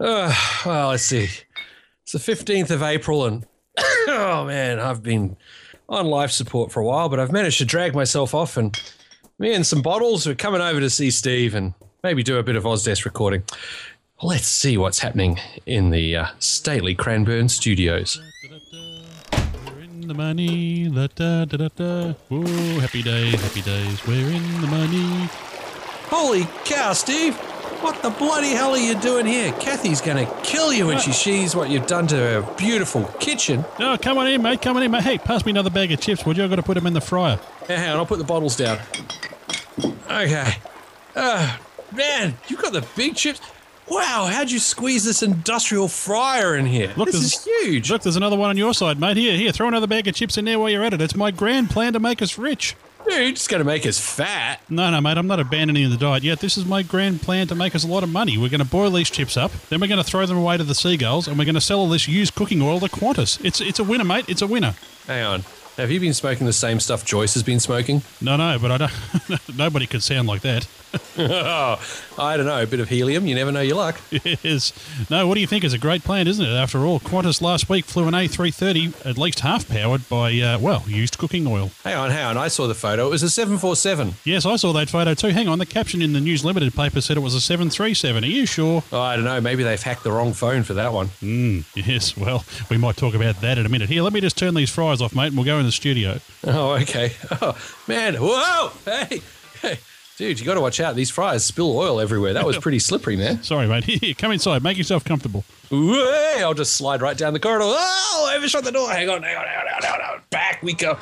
Uh, well, let's see. It's the 15th of April, and oh man, I've been on life support for a while, but I've managed to drag myself off, and me and some bottles are coming over to see Steve and maybe do a bit of Ozdesk recording. Let's see what's happening in the uh, stately Cranbourne studios. We're in the money. Da, da, da, da, da. Ooh, happy days, happy days. We're in the money. Holy cow, Steve! What the bloody hell are you doing here? Kathy's gonna kill you when she sees what you've done to her beautiful kitchen. Oh, come on in, mate. Come on in, mate. Hey, pass me another bag of chips, would you? I've got to put them in the fryer. Yeah, hang on, I'll put the bottles down. Okay. Uh, man, you've got the big chips. Wow, how'd you squeeze this industrial fryer in here? Look, this is huge. Look, there's another one on your side, mate. Here, here, throw another bag of chips in there while you're at it. It's my grand plan to make us rich. Dude, it's gonna make us fat. No, no, mate, I'm not abandoning the diet yet. This is my grand plan to make us a lot of money. We're going to boil these chips up, then we're going to throw them away to the seagulls, and we're going to sell all this used cooking oil to Qantas. It's it's a winner, mate. It's a winner. Hang on. Have you been smoking the same stuff Joyce has been smoking? No, no, but I don't. nobody could sound like that. oh, I don't know. A bit of helium. You never know your luck. Yes. No, what do you think? It's a great plan, isn't it? After all, Qantas last week flew an A330, at least half powered by, uh, well, used cooking oil. Hang on, hang on. I saw the photo. It was a 747. Yes, I saw that photo too. Hang on, the caption in the News Limited paper said it was a 737. Are you sure? Oh, I don't know. Maybe they've hacked the wrong phone for that one. Mm, yes, well, we might talk about that in a minute. Here, let me just turn these fries off, mate, and we'll go in the studio. Oh, okay. Oh, man. Whoa. Hey. Hey. Dude, you got to watch out. These fries spill oil everywhere. That was pretty slippery, man. Sorry, mate. Here, come inside. Make yourself comfortable. Ooh, I'll just slide right down the corridor. Oh, I overshot the door. Hang on, hang on, hang on, hang on, hang on. Back we go.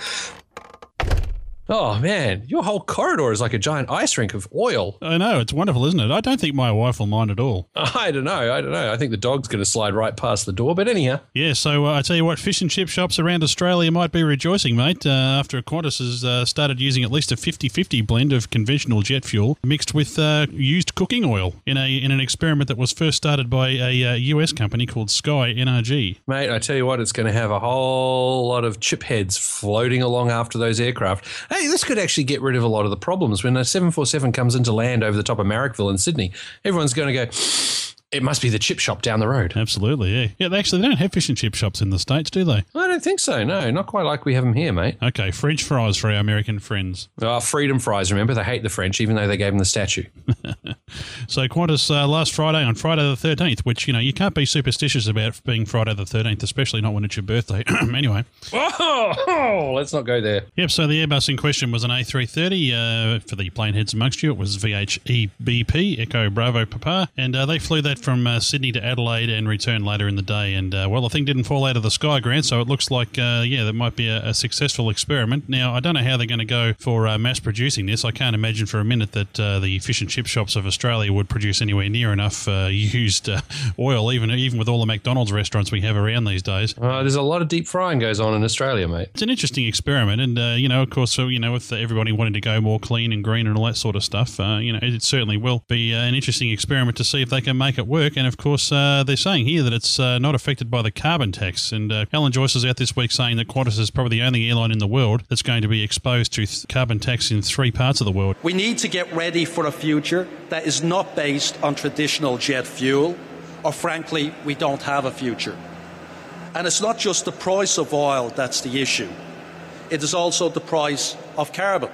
Oh, man. Your whole corridor is like a giant ice rink of oil. I know, it's wonderful, isn't it? I don't think my wife will mind at all. I don't know. I don't know. I think the dog's going to slide right past the door. But anyhow, Yeah, so uh, I tell you what, fish and chip shops around Australia might be rejoicing, mate, uh, after Qantas has uh, started using at least a 50-50 blend of conventional jet fuel mixed with uh, used cooking oil in a in an experiment that was first started by a uh, US company called Sky NRG. mate, I tell you what, it's going to have a whole lot of chip heads floating along after those aircraft. Hey, this could actually get rid of a lot of the problems when a 747 comes into land over the top of Marrickville in Sydney. Everyone's going to go, it must be the chip shop down the road. Absolutely, yeah. Yeah, they actually they don't have fish and chip shops in the States, do they? I don't think so. No, not quite like we have them here, mate. Okay, French fries for our American friends. Oh, freedom fries. Remember, they hate the French, even though they gave them the statue. So Qantas uh, last Friday on Friday the 13th, which, you know, you can't be superstitious about being Friday the 13th, especially not when it's your birthday. anyway, oh, oh, let's not go there. Yep, so the Airbus in question was an A330. Uh, for the plane heads amongst you, it was VHEBP, Echo Bravo Papa, and uh, they flew that from uh, Sydney to Adelaide and returned later in the day. And, uh, well, the thing didn't fall out of the sky, Grant, so it looks like, uh, yeah, that might be a, a successful experiment. Now, I don't know how they're going to go for uh, mass producing this. I can't imagine for a minute that uh, the fish and chip shops of Australia would produce anywhere near enough uh, used uh, oil, even, even with all the McDonald's restaurants we have around these days. Uh, there's a lot of deep frying goes on in Australia, mate. It's an interesting experiment, and uh, you know, of course, so you know, with everybody wanting to go more clean and green and all that sort of stuff, uh, you know, it certainly will be uh, an interesting experiment to see if they can make it work. And of course, uh, they're saying here that it's uh, not affected by the carbon tax. And uh, Alan Joyce is out this week saying that Qantas is probably the only airline in the world that's going to be exposed to th- carbon tax in three parts of the world. We need to get ready for a future that is not based on traditional jet fuel, or frankly, we don't have a future. And it's not just the price of oil that's the issue, it is also the price of carbon.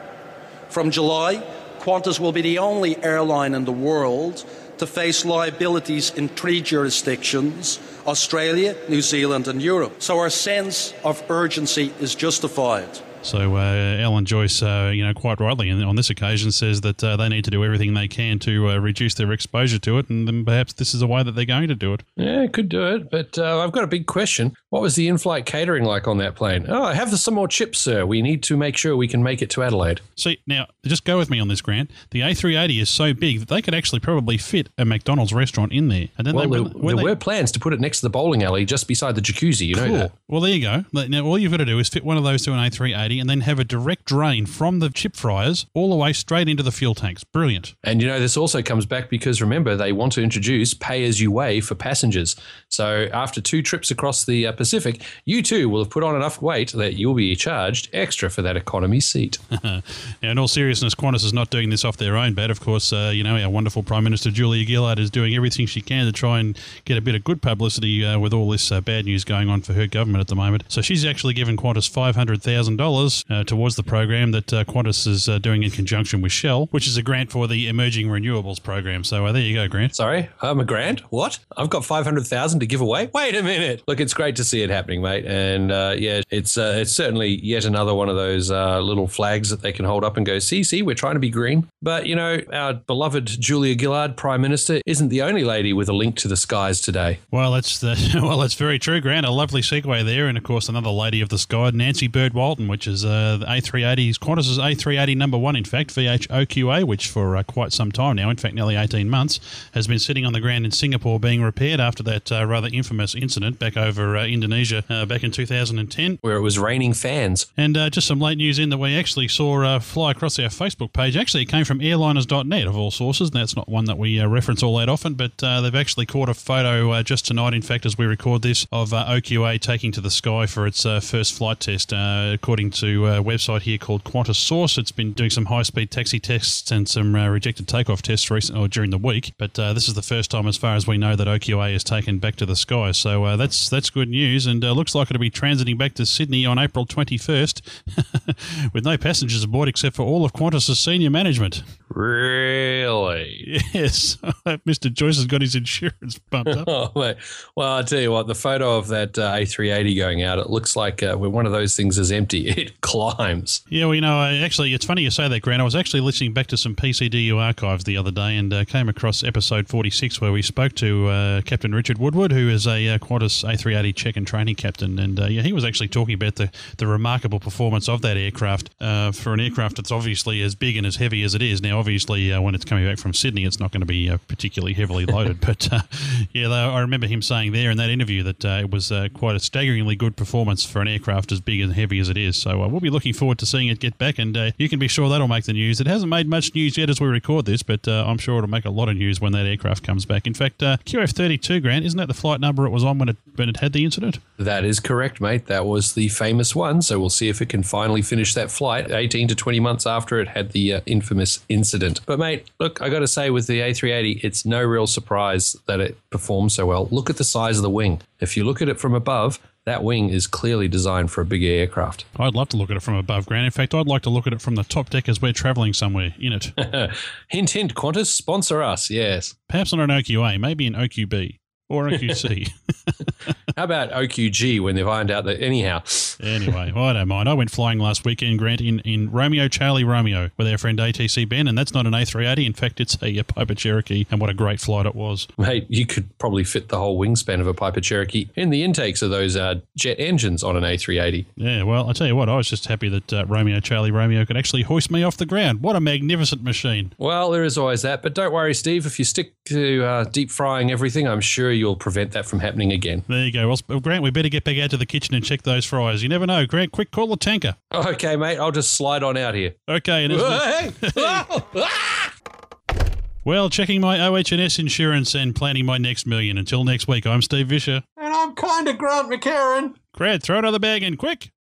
From July, Qantas will be the only airline in the world to face liabilities in three jurisdictions Australia, New Zealand, and Europe. So our sense of urgency is justified. So uh, Alan Joyce, uh, you know, quite rightly, on this occasion, says that uh, they need to do everything they can to uh, reduce their exposure to it, and then perhaps this is a way that they're going to do it. Yeah, could do it. But uh, I've got a big question. What was the in flight catering like on that plane? Oh, I have some more chips, sir. We need to make sure we can make it to Adelaide. See, now just go with me on this, Grant. The A380 is so big that they could actually probably fit a McDonald's restaurant in there. And then Well, they, there, there they- were plans to put it next to the bowling alley just beside the jacuzzi. You know Cool. that. Well, there you go. Now, all you've got to do is fit one of those to an A380 A380 and then have a direct drain from the chip fryers all the way straight into the fuel tanks. Brilliant. And you know, this also comes back because remember, they want to introduce pay as you weigh for passengers. So after two trips across the uh, Pacific, you too will have put on enough weight that you'll be charged extra for that economy seat. now, in all seriousness, Qantas is not doing this off their own bat. Of course, uh, you know, our wonderful Prime Minister Julia Gillard is doing everything she can to try and get a bit of good publicity uh, with all this uh, bad news going on for her government at the moment. So she's actually given Qantas $500,000 uh, towards the program that uh, Qantas is uh, doing in conjunction with Shell, which is a grant for the Emerging Renewables program. So uh, there you go, Grant. Sorry, I'm a grant. What? I've got five hundred thousand to give away. Wait a minute. Look, it's great to see it happening, mate. And uh, yeah, it's uh, it's certainly yet another one of those uh, little flags that they can hold up and go, see, see, we're trying to be green. But you know, our beloved Julia Gillard, Prime Minister, isn't the only lady with a link to the skies today. Well, that's the, well, that's very true, Grant. A lovely segue there, and of course, another lady of the sky, Nancy Bird Walton, which is uh, the A380's Qantas's A380 number one, in fact, VHOQA, which for uh, quite some time now, in fact, nearly 18 months, has been sitting on the ground in Singapore being repaired after that uh, rather infamous incident back over uh, Indonesia uh, back in 2010. Where it was raining fans. And uh, just some late news in that we actually saw uh, fly across our Facebook page. Actually, it came from airliners.net of all sources, and that's not one that we uh, reference all that often, but uh, they've actually caught a photo uh, just tonight, in fact, as we record this, of uh, OQA taking to the sky for its uh, first flight test. Uh, according to a website here called Qantas Source, it's been doing some high speed taxi tests and some uh, rejected takeoff tests recent, or during the week, but uh, this is the first time, as far as we know, that OQA is taken back to the sky. So uh, that's that's good news, and uh, looks like it'll be transiting back to Sydney on April 21st with no passengers aboard except for all of Qantas's senior management. Really? Yes, Mr. Joyce has got his insurance bumped up. Oh, mate. Well, I'll tell you what, the photo of that uh, A380 going out, it looks like uh, when one of those things is empty, it climbs. Yeah, well, you know, I actually, it's funny you say that, Grant. I was actually listening back to some PCDU archives the other day and uh, came across episode 46 where we spoke to uh, Captain Richard Woodward, who is a uh, Qantas A380 check and training captain. And uh, yeah, he was actually talking about the, the remarkable performance of that aircraft uh, for an aircraft that's obviously as big and as heavy as it is. Now, obviously, uh, when it's coming back from Sydney, it's not going to be uh, particularly heavily loaded. but uh, yeah, I remember him saying there in that interview that uh, it was uh, quite a staggeringly good performance for an aircraft as big and heavy as it is. So we'll be looking forward to seeing it get back, and you can be sure that'll make the news. It hasn't made much news yet as we record this, but I'm sure it'll make a lot of news when that aircraft comes back. In fact, uh, QF32, Grant, isn't that the flight number it was on when it when it had the incident? That is correct, mate. That was the famous one. So we'll see if it can finally finish that flight 18 to 20 months after it had the infamous incident. But, mate, look, I got to say, with the A380, it's no real surprise that it performs so well. Look at the size of the wing. If you look at it from above, that wing is clearly designed for a bigger aircraft. I'd love to look at it from above, Grant. In fact, I'd like to look at it from the top deck as we're travelling somewhere in it. hint, hint, Qantas, sponsor us, yes. Perhaps not an OQA, maybe an OQB or an OQC. How about OQG when they've ironed out that? Anyhow, anyway, well, I don't mind. I went flying last weekend, Grant, in, in Romeo Charlie Romeo with our friend ATC Ben, and that's not an A380. In fact, it's a, a Piper Cherokee, and what a great flight it was. mate, you could probably fit the whole wingspan of a Piper Cherokee in the intakes of those uh, jet engines on an A380. Yeah, well, I tell you what, I was just happy that uh, Romeo Charlie Romeo could actually hoist me off the ground. What a magnificent machine. Well, there is always that, but don't worry, Steve. If you stick to uh, deep frying everything, I'm sure you'll prevent that from happening again. There you go. Well, Grant, we better get back out to the kitchen and check those fries. You never know. Grant, quick, call the tanker. Okay, mate, I'll just slide on out here. Okay, and as we- Hey! well, checking my OH&S insurance and planning my next million. Until next week, I'm Steve Vischer. and I'm kind of Grant McCarran. Grant, throw another bag in, quick.